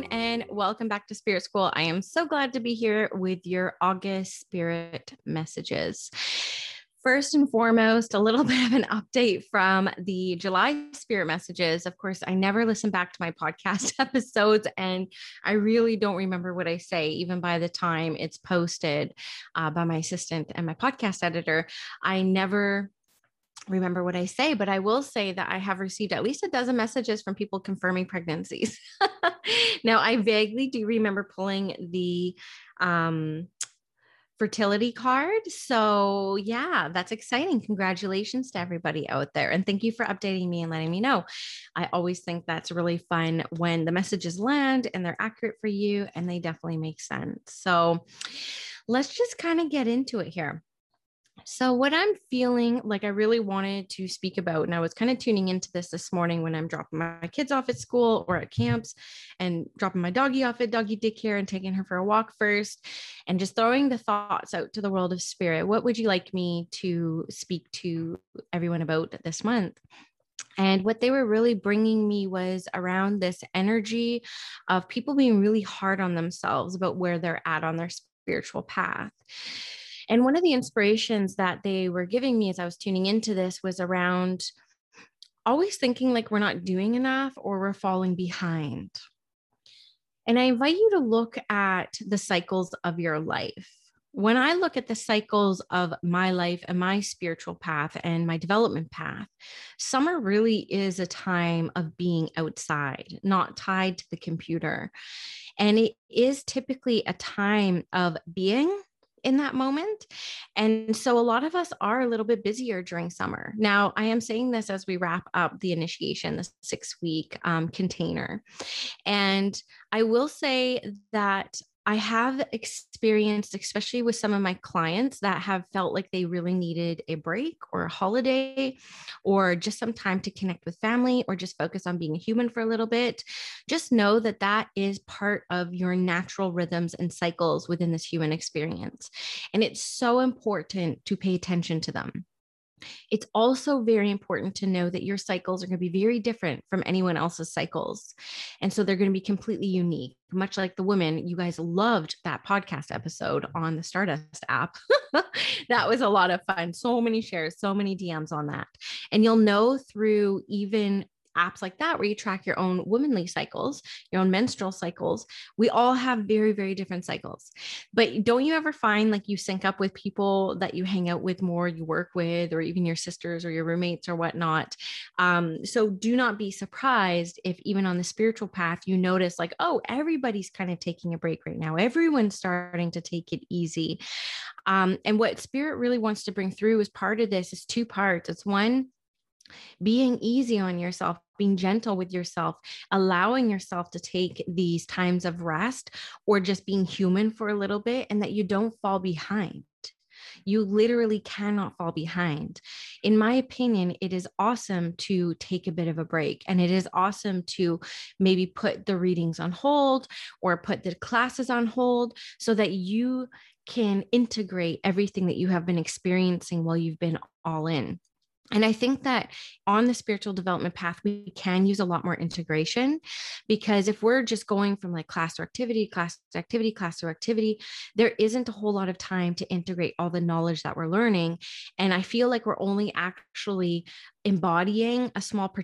Everyone, and welcome back to Spirit School. I am so glad to be here with your August Spirit messages. First and foremost, a little bit of an update from the July Spirit messages. Of course, I never listen back to my podcast episodes, and I really don't remember what I say, even by the time it's posted uh, by my assistant and my podcast editor. I never remember what I say, but I will say that I have received at least a dozen messages from people confirming pregnancies. now, I vaguely do remember pulling the um, fertility card. So, yeah, that's exciting. Congratulations to everybody out there. And thank you for updating me and letting me know. I always think that's really fun when the messages land and they're accurate for you and they definitely make sense. So, let's just kind of get into it here. So, what I'm feeling like I really wanted to speak about, and I was kind of tuning into this this morning when I'm dropping my kids off at school or at camps and dropping my doggie off at doggy daycare and taking her for a walk first, and just throwing the thoughts out to the world of spirit. What would you like me to speak to everyone about this month? And what they were really bringing me was around this energy of people being really hard on themselves about where they're at on their spiritual path. And one of the inspirations that they were giving me as I was tuning into this was around always thinking like we're not doing enough or we're falling behind. And I invite you to look at the cycles of your life. When I look at the cycles of my life and my spiritual path and my development path, summer really is a time of being outside, not tied to the computer. And it is typically a time of being in that moment. And so a lot of us are a little bit busier during summer. Now, I am saying this as we wrap up the initiation, the six week um, container. And I will say that I have experienced, especially with some of my clients that have felt like they really needed a break or a holiday or just some time to connect with family or just focus on being a human for a little bit. Just know that that is part of your natural rhythms and cycles within this human experience. And it's so important to pay attention to them. It's also very important to know that your cycles are going to be very different from anyone else's cycles. And so they're going to be completely unique, much like the women. You guys loved that podcast episode on the Stardust app. that was a lot of fun. So many shares, so many DMs on that. And you'll know through even apps like that where you track your own womanly cycles, your own menstrual cycles. We all have very, very different cycles. But don't you ever find like you sync up with people that you hang out with more, you work with, or even your sisters or your roommates or whatnot? Um, so do not be surprised if even on the spiritual path, you notice like, oh, everybody's kind of taking a break right now. Everyone's starting to take it easy. Um, and what spirit really wants to bring through as part of this is two parts. It's one, being easy on yourself, being gentle with yourself, allowing yourself to take these times of rest or just being human for a little bit, and that you don't fall behind. You literally cannot fall behind. In my opinion, it is awesome to take a bit of a break and it is awesome to maybe put the readings on hold or put the classes on hold so that you can integrate everything that you have been experiencing while you've been all in. And I think that on the spiritual development path, we can use a lot more integration because if we're just going from like class or activity, class to activity, class or activity, there isn't a whole lot of time to integrate all the knowledge that we're learning. And I feel like we're only actually embodying a small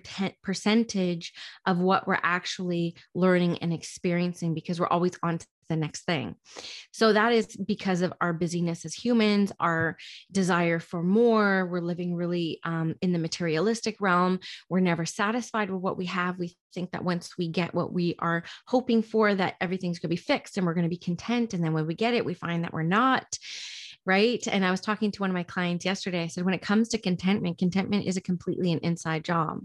percentage of what we're actually learning and experiencing because we're always on the next thing. So that is because of our busyness as humans, our desire for more. We're living really um, in the materialistic realm. We're never satisfied with what we have. We think that once we get what we are hoping for, that everything's going to be fixed and we're going to be content. And then when we get it, we find that we're not right? And I was talking to one of my clients yesterday. I said, when it comes to contentment, contentment is a completely an inside job.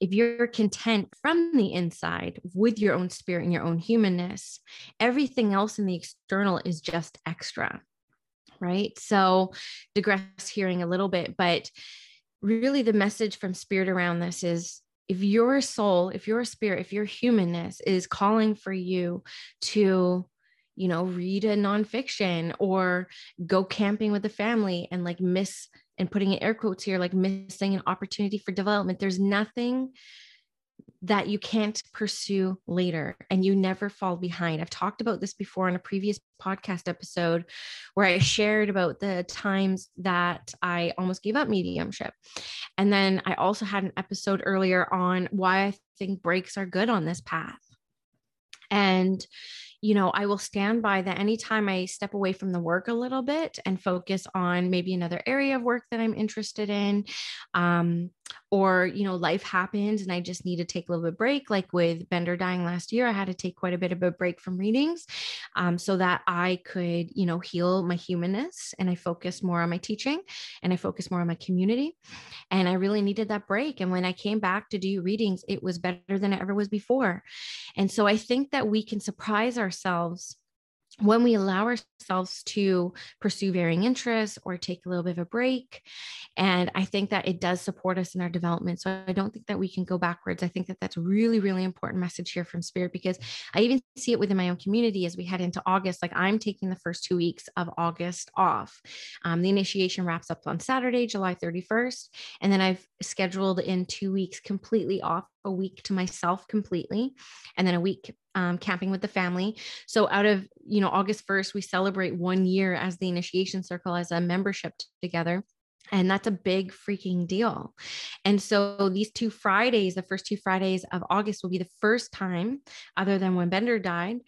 If you're content from the inside with your own spirit and your own humanness, everything else in the external is just extra. Right. So, digress hearing a little bit, but really the message from spirit around this is if your soul, if your spirit, if your humanness is calling for you to you know, read a nonfiction or go camping with the family and like miss and putting in air quotes here, like missing an opportunity for development. There's nothing that you can't pursue later and you never fall behind. I've talked about this before in a previous podcast episode where I shared about the times that I almost gave up mediumship. And then I also had an episode earlier on why I think breaks are good on this path. And you know, I will stand by that anytime I step away from the work a little bit and focus on maybe another area of work that I'm interested in. Um, or, you know, life happens and I just need to take a little bit break. Like with Bender dying last year, I had to take quite a bit of a break from readings um, so that I could, you know, heal my humanness and I focus more on my teaching and I focus more on my community. And I really needed that break. And when I came back to do readings, it was better than it ever was before. And so I think that we can surprise ourselves when we allow ourselves to pursue varying interests or take a little bit of a break and i think that it does support us in our development so i don't think that we can go backwards. I think that that's really really important message here from spirit because i even see it within my own community as we head into august like i'm taking the first two weeks of august off. Um, the initiation wraps up on saturday july 31st and then i've scheduled in two weeks completely off a week to myself completely and then a week um, camping with the family so out of you know august 1st we celebrate one year as the initiation circle as a membership together and that's a big freaking deal. And so these two Fridays, the first two Fridays of August, will be the first time, other than when Bender died,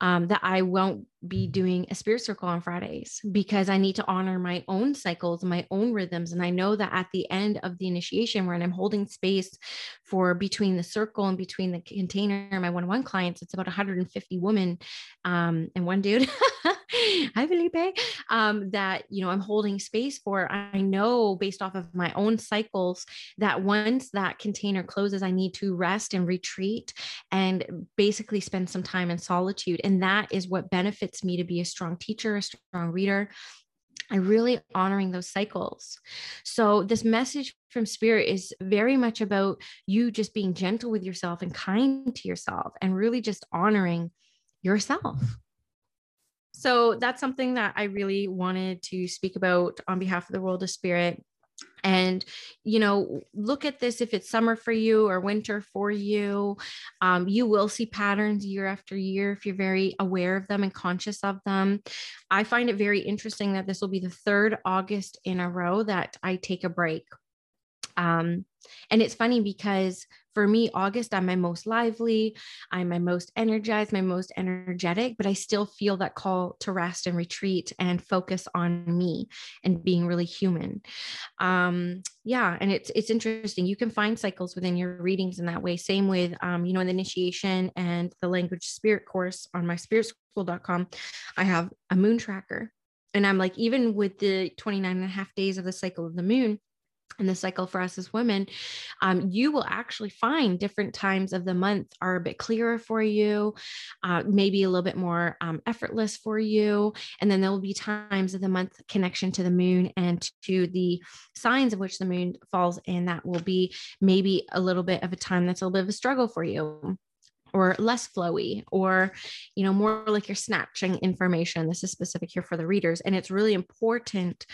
um, that I won't be doing a spirit circle on Fridays because I need to honor my own cycles, my own rhythms. And I know that at the end of the initiation, when I'm holding space for between the circle and between the container, my one on one clients, it's about 150 women um, and one dude. Hi, Felipe. Um, that, you know, I'm holding space for. I know based off of my own cycles that once that container closes, I need to rest and retreat and basically spend some time in solitude. And that is what benefits me to be a strong teacher, a strong reader, I really honoring those cycles. So, this message from spirit is very much about you just being gentle with yourself and kind to yourself and really just honoring yourself. So that's something that I really wanted to speak about on behalf of the world of spirit. And, you know, look at this if it's summer for you or winter for you. Um, you will see patterns year after year if you're very aware of them and conscious of them. I find it very interesting that this will be the third August in a row that I take a break. Um, and it's funny because for me, August, I'm my most lively, I'm my most energized, my most energetic, but I still feel that call to rest and retreat and focus on me and being really human. Um, yeah, and it's it's interesting. You can find cycles within your readings in that way. Same with um, you know, the initiation and the language spirit course on my spiritschool.com. I have a moon tracker. And I'm like, even with the 29 and a half days of the cycle of the moon, and the cycle for us as women, um, you will actually find different times of the month are a bit clearer for you, uh, maybe a little bit more um, effortless for you. And then there will be times of the month connection to the moon and to the signs of which the moon falls in that will be maybe a little bit of a time that's a little bit of a struggle for you or less flowy or you know more like you're snatching information this is specific here for the readers and it's really important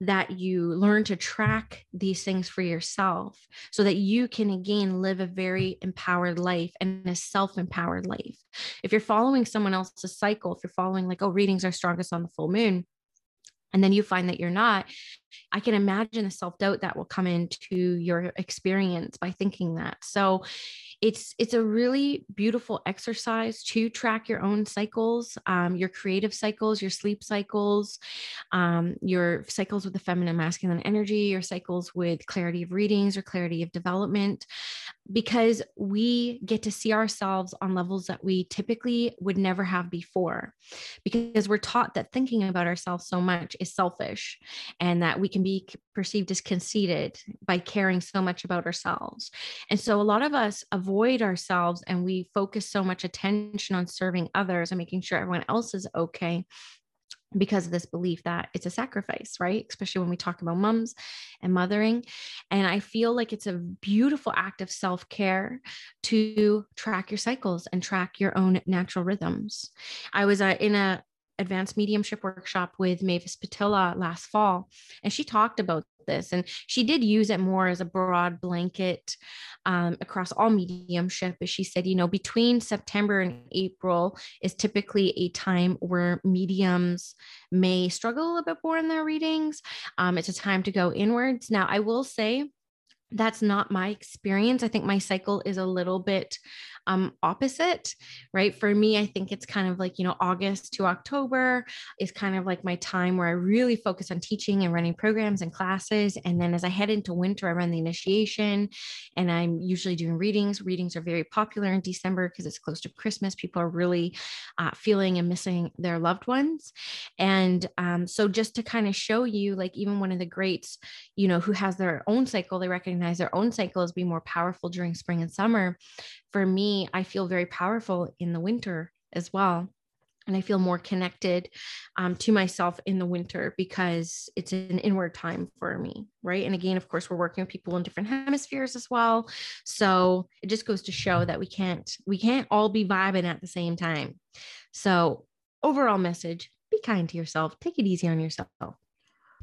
that you learn to track these things for yourself so that you can again live a very empowered life and a self empowered life. If you're following someone else's cycle, if you're following, like, oh, readings are strongest on the full moon, and then you find that you're not, I can imagine the self doubt that will come into your experience by thinking that. So, it's it's a really beautiful exercise to track your own cycles um, your creative cycles your sleep cycles um, your cycles with the feminine masculine energy your cycles with clarity of readings or clarity of development because we get to see ourselves on levels that we typically would never have before. Because we're taught that thinking about ourselves so much is selfish and that we can be perceived as conceited by caring so much about ourselves. And so a lot of us avoid ourselves and we focus so much attention on serving others and making sure everyone else is okay because of this belief that it's a sacrifice, right? Especially when we talk about mums and mothering. And I feel like it's a beautiful act of self care to track your cycles and track your own natural rhythms. I was uh, in a advanced mediumship workshop with Mavis Pattilla last fall, and she talked about this. And she did use it more as a broad blanket um, across all mediumship. But she said, you know, between September and April is typically a time where mediums may struggle a little bit more in their readings. Um, it's a time to go inwards. Now, I will say, that's not my experience. I think my cycle is a little bit um, opposite, right? For me, I think it's kind of like, you know, August to October is kind of like my time where I really focus on teaching and running programs and classes. And then as I head into winter, I run the initiation and I'm usually doing readings. Readings are very popular in December because it's close to Christmas. People are really uh, feeling and missing their loved ones. And um, so just to kind of show you, like, even one of the greats, you know, who has their own cycle, they recognize their own cycle as being more powerful during spring and summer for me, I feel very powerful in the winter as well. And I feel more connected um, to myself in the winter because it's an inward time for me. Right. And again, of course, we're working with people in different hemispheres as well. So it just goes to show that we can't, we can't all be vibing at the same time. So overall message, be kind to yourself, take it easy on yourself.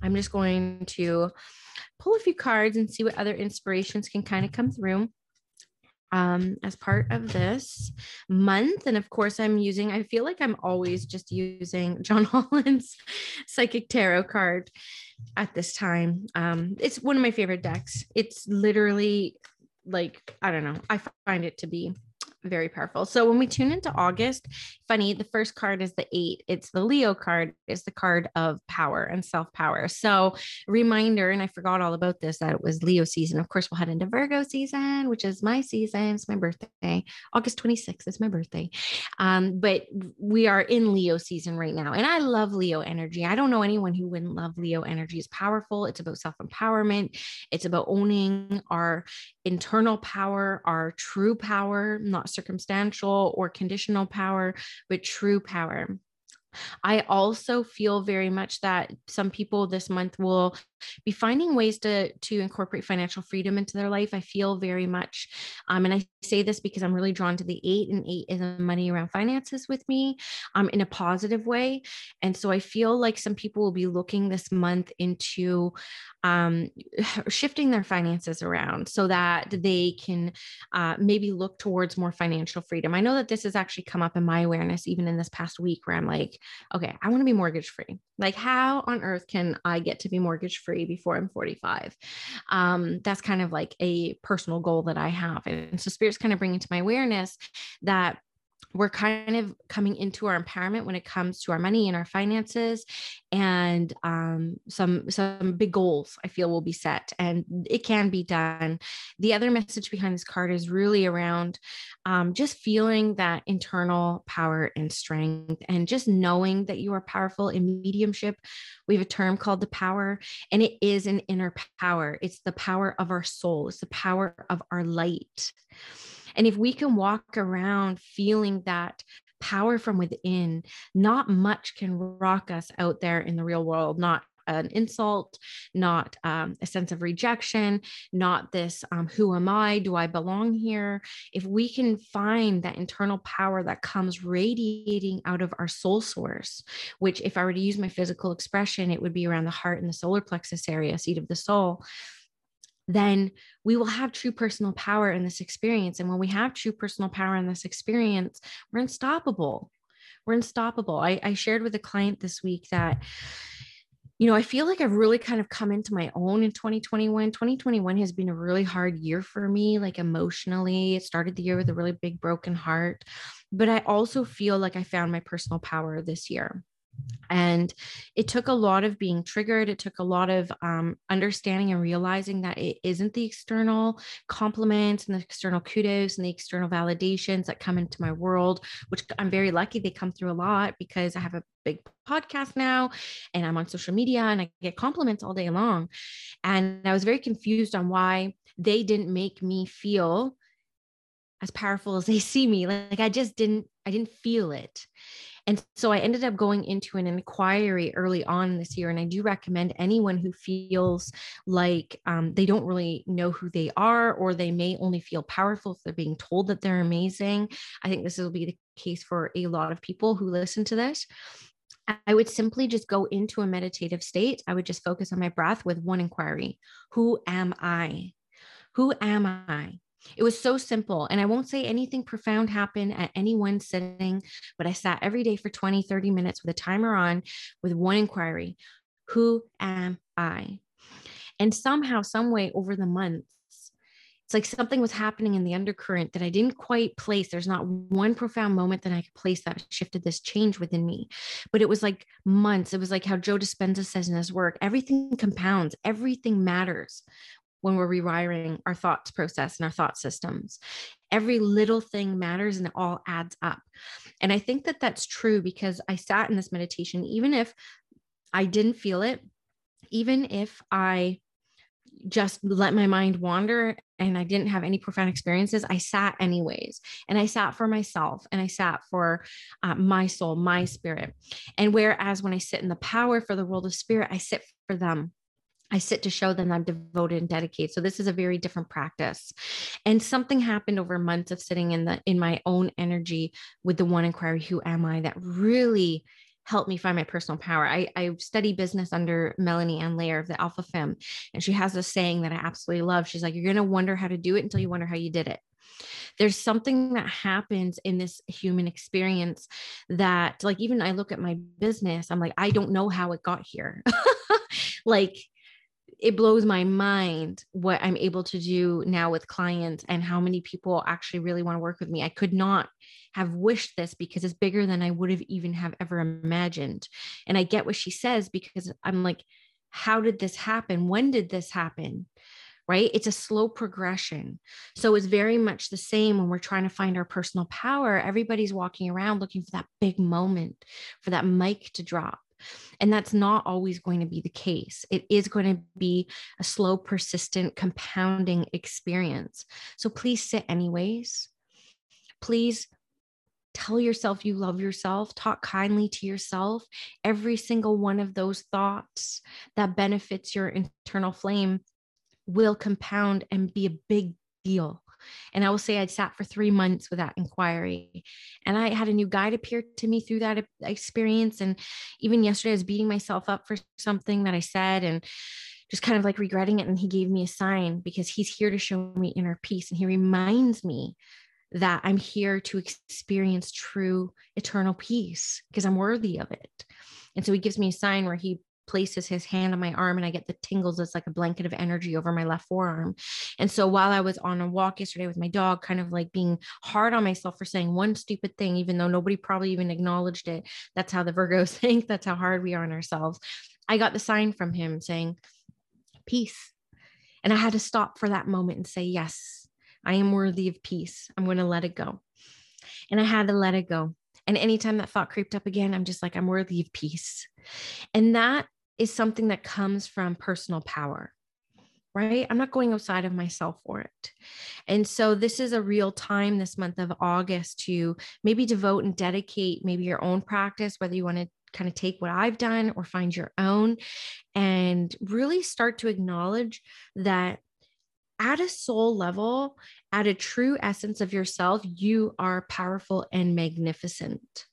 I'm just going to pull a few cards and see what other inspirations can kind of come through um, as part of this month. And of course, I'm using, I feel like I'm always just using John Holland's Psychic Tarot card at this time. Um, it's one of my favorite decks. It's literally like, I don't know, I find it to be very powerful. So when we tune into August, funny, the first card is the eight. It's the Leo card, it's the card of power and self power. So, reminder, and I forgot all about this that it was Leo season. Of course, we'll head into Virgo season, which is my season. It's my birthday. August 26th is my birthday. Um, but we are in Leo season right now. And I love Leo energy. I don't know anyone who wouldn't love Leo energy. It's powerful, it's about self empowerment, it's about owning our internal power, our true power, not circumstantial or conditional power, but true power. I also feel very much that some people this month will be finding ways to to incorporate financial freedom into their life. I feel very much, um, and I say this because I'm really drawn to the eight, and eight is money around finances with me, um, in a positive way. And so I feel like some people will be looking this month into um, shifting their finances around so that they can uh, maybe look towards more financial freedom. I know that this has actually come up in my awareness even in this past week where I'm like, okay, I want to be mortgage free. Like, how on earth can I get to be mortgage free before I'm 45? Um, that's kind of like a personal goal that I have. And so, Spirit's kind of bringing to my awareness that we're kind of coming into our empowerment when it comes to our money and our finances and um, some some big goals i feel will be set and it can be done. The other message behind this card is really around um, just feeling that internal power and strength and just knowing that you are powerful in mediumship. We have a term called the power and it is an inner power. It's the power of our soul. It's the power of our light and if we can walk around feeling that power from within, not much can rock us out there in the real world, not an insult, not um, a sense of rejection, not this, um, who am I? Do I belong here? If we can find that internal power that comes radiating out of our soul source, which, if I were to use my physical expression, it would be around the heart and the solar plexus area, seat of the soul then we will have true personal power in this experience. And when we have true personal power in this experience, we're unstoppable. We're unstoppable. I, I shared with a client this week that, you know, I feel like I've really kind of come into my own in 2021. 2021 has been a really hard year for me, like emotionally. It started the year with a really big broken heart. But I also feel like I found my personal power this year and it took a lot of being triggered. It took a lot of um, understanding and realizing that it isn't the external compliments and the external kudos and the external validations that come into my world which i'm very lucky they come through a lot because i have a big podcast now and i'm on social media and i get compliments all day long. And i was very confused on why they didn't make me feel as powerful as they see me. Like i just didn't i didn't feel it and so I ended up going into an inquiry early on this year. And I do recommend anyone who feels like um, they don't really know who they are, or they may only feel powerful if they're being told that they're amazing. I think this will be the case for a lot of people who listen to this. I would simply just go into a meditative state. I would just focus on my breath with one inquiry Who am I? Who am I? It was so simple. And I won't say anything profound happened at any one sitting, but I sat every day for 20, 30 minutes with a timer on with one inquiry Who am I? And somehow, some way over the months, it's like something was happening in the undercurrent that I didn't quite place. There's not one profound moment that I could place that shifted this change within me. But it was like months. It was like how Joe Dispenza says in his work everything compounds, everything matters when we're rewiring our thoughts process and our thought systems. Every little thing matters and it all adds up. And I think that that's true because I sat in this meditation, even if I didn't feel it, even if I just let my mind wander and I didn't have any profound experiences, I sat anyways. And I sat for myself and I sat for uh, my soul, my spirit. And whereas when I sit in the power for the world of spirit, I sit for them. I sit to show them I'm devoted and dedicated. So this is a very different practice. And something happened over months of sitting in the in my own energy with the one inquiry, who am I, that really helped me find my personal power. I, I study business under Melanie Ann Layer of the Alpha Femme. And she has a saying that I absolutely love. She's like, you're to wonder how to do it until you wonder how you did it there's something that happens in this human experience that like even i look at my business i'm like i don't know how it got here like it blows my mind what I'm able to do now with clients and how many people actually really want to work with me. I could not have wished this because it's bigger than I would have even have ever imagined. And I get what she says because I'm like, how did this happen? When did this happen? Right? It's a slow progression. So it's very much the same when we're trying to find our personal power. Everybody's walking around looking for that big moment, for that mic to drop and that's not always going to be the case. It is going to be a slow, persistent, compounding experience. So please sit anyways. Please tell yourself you love yourself, talk kindly to yourself. Every single one of those thoughts that benefits your internal flame will compound and be a big deal. And I will say I'd sat for three months with that inquiry. And I had a new guide appear to me through that experience. And even yesterday, I was beating myself up for something that I said and just kind of like regretting it. And he gave me a sign because he's here to show me inner peace. And he reminds me that I'm here to experience true eternal peace because I'm worthy of it. And so he gives me a sign where he places his hand on my arm and I get the tingles. It's like a blanket of energy over my left forearm. And so while I was on a walk yesterday with my dog, kind of like being hard on myself for saying one stupid thing, even though nobody probably even acknowledged it. That's how the Virgos think. That's how hard we are on ourselves. I got the sign from him saying, peace. And I had to stop for that moment and say, yes, I am worthy of peace. I'm going to let it go. And I had to let it go. And anytime that thought creeped up again, I'm just like, I'm worthy of peace. And that is something that comes from personal power right? I'm not going outside of myself for it. And so this is a real time this month of August to maybe devote and dedicate maybe your own practice, whether you want to kind of take what I've done or find your own and really start to acknowledge that at a soul level, at a true essence of yourself, you are powerful and magnificent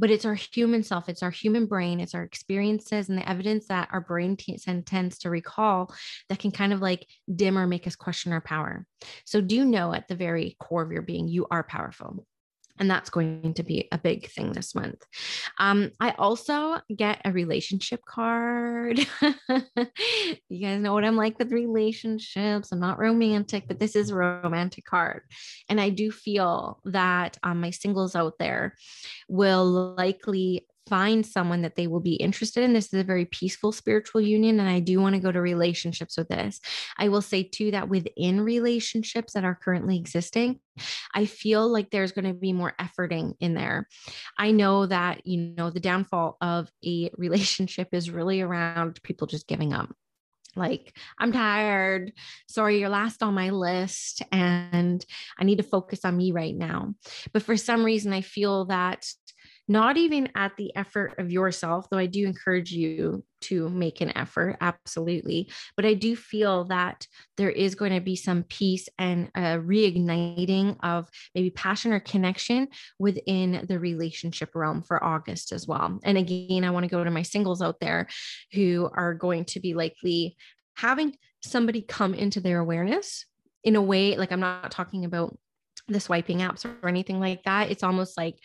but it's our human self, it's our human brain, it's our experiences and the evidence that our brain t- tends to recall that can kind of like dim or make us question our power. So, do you know at the very core of your being, you are powerful and that's going to be a big thing this month. Um, I also get a relationship card. you guys know what I'm like with relationships. I'm not romantic, but this is a romantic card. And I do feel that um, my singles out there will likely find someone that they will be interested in. This is a very peaceful spiritual union. And I do want to go to relationships with this. I will say too that within relationships that are currently existing, I feel like there's going to be more efforting in there. I know that, you know, the downfall of a relationship is really around people just giving up like i'm tired sorry you're last on my list and i need to focus on me right now but for some reason i feel that not even at the effort of yourself, though I do encourage you to make an effort, absolutely. But I do feel that there is going to be some peace and a reigniting of maybe passion or connection within the relationship realm for August as well. And again, I want to go to my singles out there who are going to be likely having somebody come into their awareness in a way like I'm not talking about the swiping apps or anything like that. It's almost like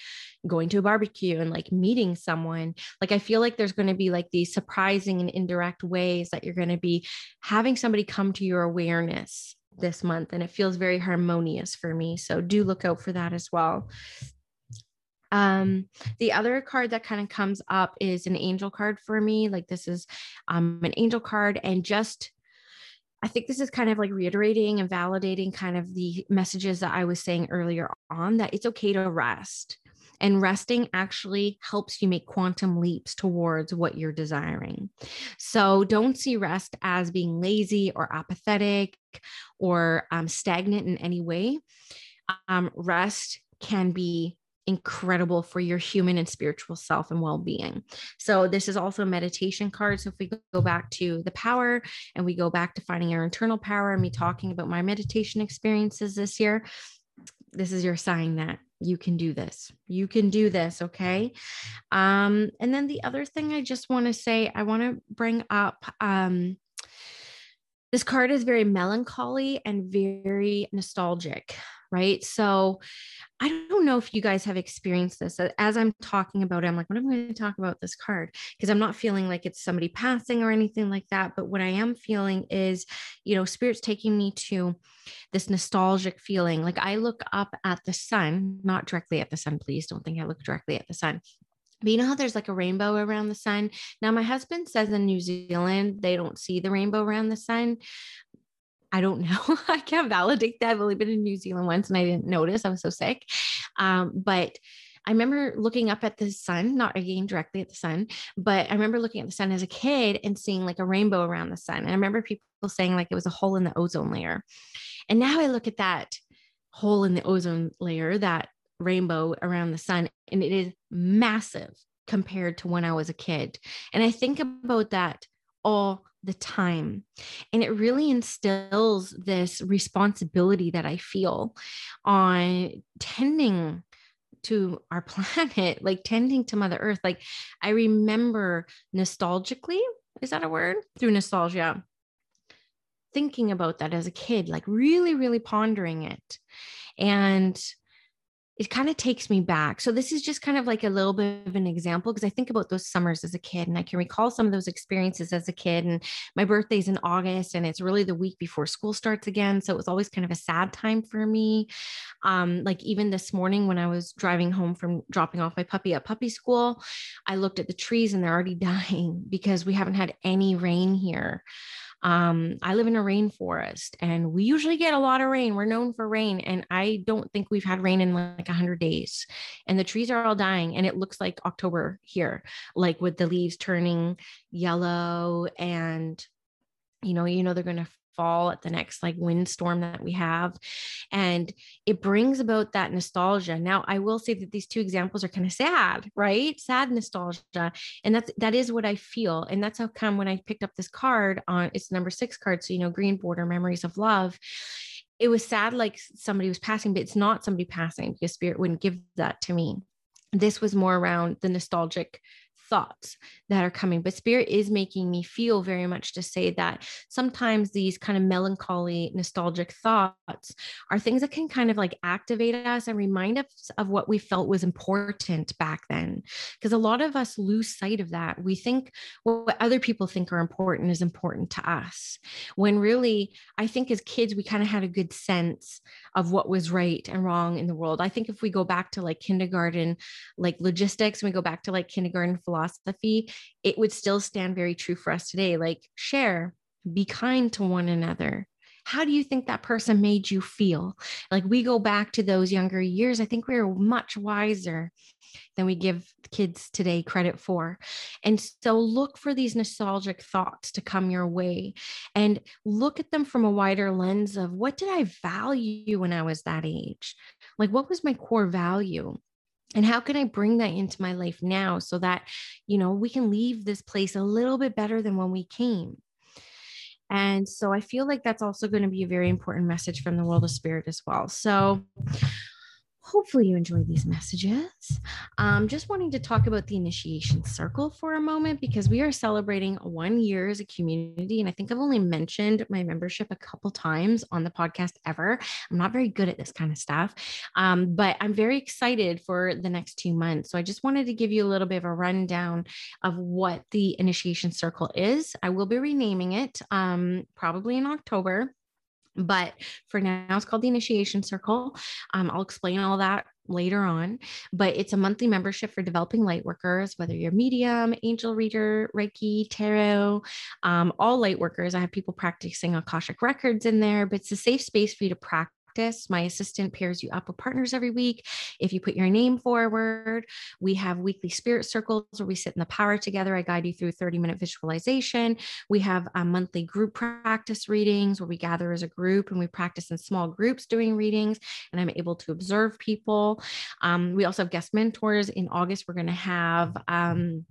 going to a barbecue and like meeting someone. Like I feel like there's going to be like these surprising and indirect ways that you're going to be having somebody come to your awareness this month and it feels very harmonious for me. So do look out for that as well. Um, the other card that kind of comes up is an angel card for me. Like this is um, an angel card and just I think this is kind of like reiterating and validating kind of the messages that I was saying earlier on that it's okay to rest. And resting actually helps you make quantum leaps towards what you're desiring. So don't see rest as being lazy or apathetic or um, stagnant in any way. Um, rest can be incredible for your human and spiritual self and well-being. So this is also a meditation card. So if we go back to the power and we go back to finding our internal power and me talking about my meditation experiences this year, this is your sign that you can do this. You can do this, okay? Um and then the other thing I just want to say I want to bring up um this card is very melancholy and very nostalgic, right? So I don't know if you guys have experienced this. As I'm talking about it, I'm like, what am I going to talk about this card? Because I'm not feeling like it's somebody passing or anything like that. But what I am feeling is, you know, spirit's taking me to this nostalgic feeling. Like I look up at the sun, not directly at the sun, please don't think I look directly at the sun. But you know how there's like a rainbow around the sun? Now, my husband says in New Zealand, they don't see the rainbow around the sun. I don't know. I can't validate that. I've only been in New Zealand once and I didn't notice. I was so sick. Um, but I remember looking up at the sun, not again directly at the sun, but I remember looking at the sun as a kid and seeing like a rainbow around the sun. And I remember people saying like it was a hole in the ozone layer. And now I look at that hole in the ozone layer, that rainbow around the sun, and it is massive compared to when I was a kid. And I think about that all the time. And it really instills this responsibility that I feel on tending to our planet, like tending to Mother Earth. Like I remember nostalgically, is that a word? Through nostalgia, thinking about that as a kid, like really, really pondering it. And it kind of takes me back. So this is just kind of like a little bit of an example because I think about those summers as a kid and I can recall some of those experiences as a kid and my birthday's in August and it's really the week before school starts again, so it was always kind of a sad time for me. Um like even this morning when I was driving home from dropping off my puppy at puppy school, I looked at the trees and they're already dying because we haven't had any rain here. Um, I live in a rainforest and we usually get a lot of rain. We're known for rain. And I don't think we've had rain in like 100 days. And the trees are all dying. And it looks like October here, like with the leaves turning yellow and you know you know they're going to fall at the next like windstorm that we have. And it brings about that nostalgia. Now i will say that these two examples are kind of sad right? Sad nostalgia. And that's that is what i feel. And that's how come when i picked up this card on it's number six card so you know green border memories of love. It was sad like somebody was passing but it's not somebody passing because spirit wouldn't give that to me. This was more around the nostalgic thoughts that are coming. But spirit is making me feel very much to say that sometimes these kind of melancholy, nostalgic thoughts are things that can kind of like activate us and remind us of what we felt was important back then. Because a lot of us lose sight of that. We think what other people think are important is important to us. When really, I think as kids, we kind of had a good sense of what was right and wrong in the world. I think if we go back to like kindergarten, like logistics, and we go back to like kindergarten philosophy, it would still stand very true for us today. Like, share, be kind to one another. How do you think that person made you feel? Like, we go back to those younger years, I think we are much wiser than we give kids today credit for. And so look for these nostalgic thoughts to come your way and look at them from a wider lens of what did I value when I was that age? Like, what was my core value? And how can i bring that into my life now so that you know we can leave this place a little bit better than when we came? And so i feel like that's also going to be a very important message from the world of spirit as well. So Hopefully, you enjoy these messages. Um, just wanting to talk about the initiation circle for a moment because we are celebrating one year as a community. And I think I've only mentioned my membership a couple times on the podcast ever. I'm not very good at this kind of stuff, um, but I'm very excited for the next two months. So I just wanted to give you a little bit of a rundown of what the initiation circle is. I will be renaming it um, probably in October but for now, it's called the Initiation Circle. Um, I'll explain all that later on, but it's a monthly membership for developing light workers, whether you're medium, angel reader, Reiki, tarot, um, all light workers. I have people practicing Akashic records in there, but it's a safe space for you to practice practice. My assistant pairs you up with partners every week. If you put your name forward, we have weekly spirit circles where we sit in the power together. I guide you through 30 minute visualization. We have a monthly group practice readings where we gather as a group and we practice in small groups doing readings, and I'm able to observe people. Um, we also have guest mentors. In August, we're going to have um,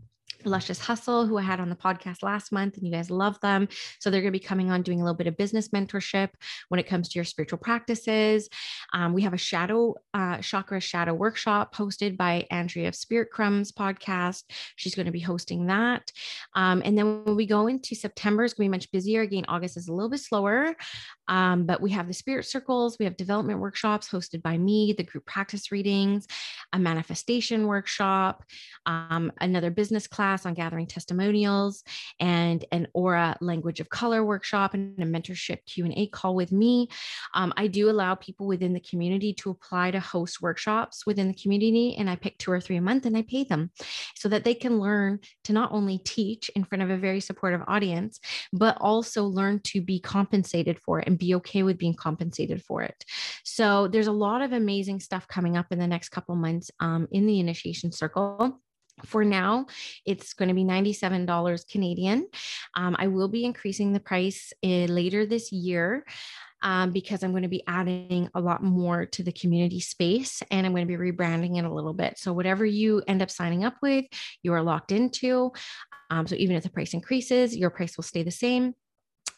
Luscious Hustle, who I had on the podcast last month, and you guys love them. So they're going to be coming on doing a little bit of business mentorship when it comes to your spiritual practices. Um, we have a shadow uh, chakra shadow workshop hosted by Andrea of Spirit Crumbs podcast. She's going to be hosting that. Um, and then when we go into September, it's going to be much busier. Again, August is a little bit slower, um, but we have the spirit circles, we have development workshops hosted by me, the group practice readings, a manifestation workshop, um, another business class on gathering testimonials and an aura language of color workshop and a mentorship q&a call with me. Um, i do allow people within the community to apply to host workshops within the community and i pick two or three a month and i pay them so that they can learn to not only teach in front of a very supportive audience but also learn to be compensated for it and be okay with being compensated for it so there's a lot of amazing stuff coming up in the next couple months um, in the initiation circle for now, it's going to be $97 Canadian. Um, I will be increasing the price uh, later this year. Um, because I'm going to be adding a lot more to the community space and I'm going to be rebranding it a little bit. So, whatever you end up signing up with, you are locked into. Um, so, even if the price increases, your price will stay the same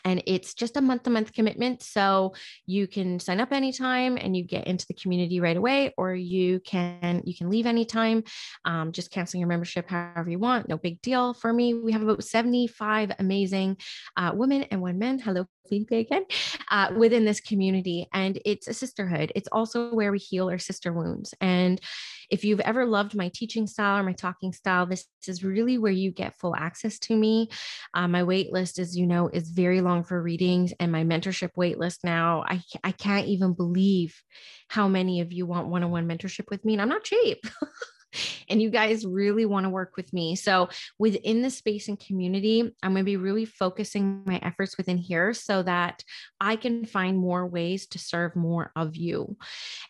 and it's just a month to month commitment. So you can sign up anytime and you get into the community right away, or you can you can leave anytime. Um, just canceling your membership however you want. No big deal for me. We have about 75 amazing uh, women and one men. Hello, Felipe again, uh, within this community. And it's a sisterhood. It's also where we heal our sister wounds. And if you've ever loved my teaching style or my talking style, this is really where you get full access to me. Uh, my wait list, as you know, is very long for readings, and my mentorship wait list now, I, I can't even believe how many of you want one on one mentorship with me. And I'm not cheap. and you guys really want to work with me. So, within the space and community, I'm going to be really focusing my efforts within here so that I can find more ways to serve more of you.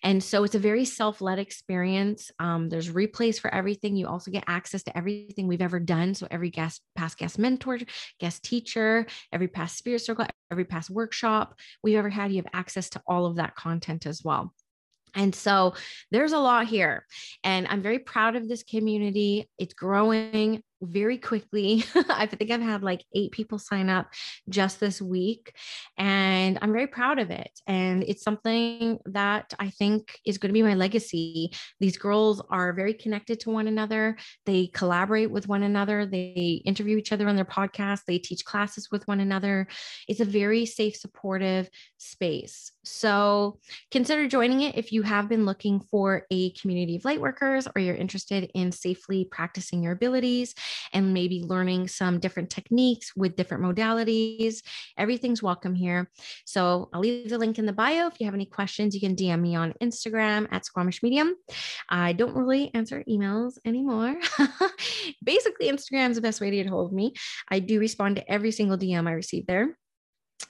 And so, it's a very self led experience. Um, there's replays for everything. You also get access to everything we've ever done. So, every guest, past guest mentor, guest teacher, every past spirit circle, every past workshop we've ever had, you have access to all of that content as well. And so there's a lot here. And I'm very proud of this community. It's growing. Very quickly. I think I've had like eight people sign up just this week, and I'm very proud of it. And it's something that I think is going to be my legacy. These girls are very connected to one another, they collaborate with one another, they interview each other on their podcast, they teach classes with one another. It's a very safe, supportive space. So consider joining it if you have been looking for a community of light workers or you're interested in safely practicing your abilities and maybe learning some different techniques with different modalities. Everything's welcome here. So I'll leave the link in the bio. If you have any questions, you can DM me on Instagram at Squamish Medium. I don't really answer emails anymore. Basically, Instagram is the best way to get hold of me. I do respond to every single DM I receive there.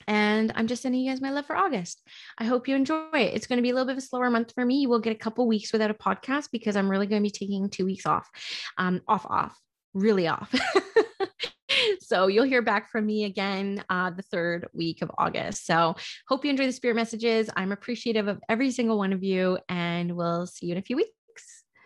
And I'm just sending you guys my love for August. I hope you enjoy it. It's going to be a little bit of a slower month for me. You will get a couple weeks without a podcast because I'm really going to be taking two weeks off, um, off, off really off. so you'll hear back from me again uh, the third week of August. So hope you enjoy the spirit messages. I'm appreciative of every single one of you, and we'll see you in a few weeks.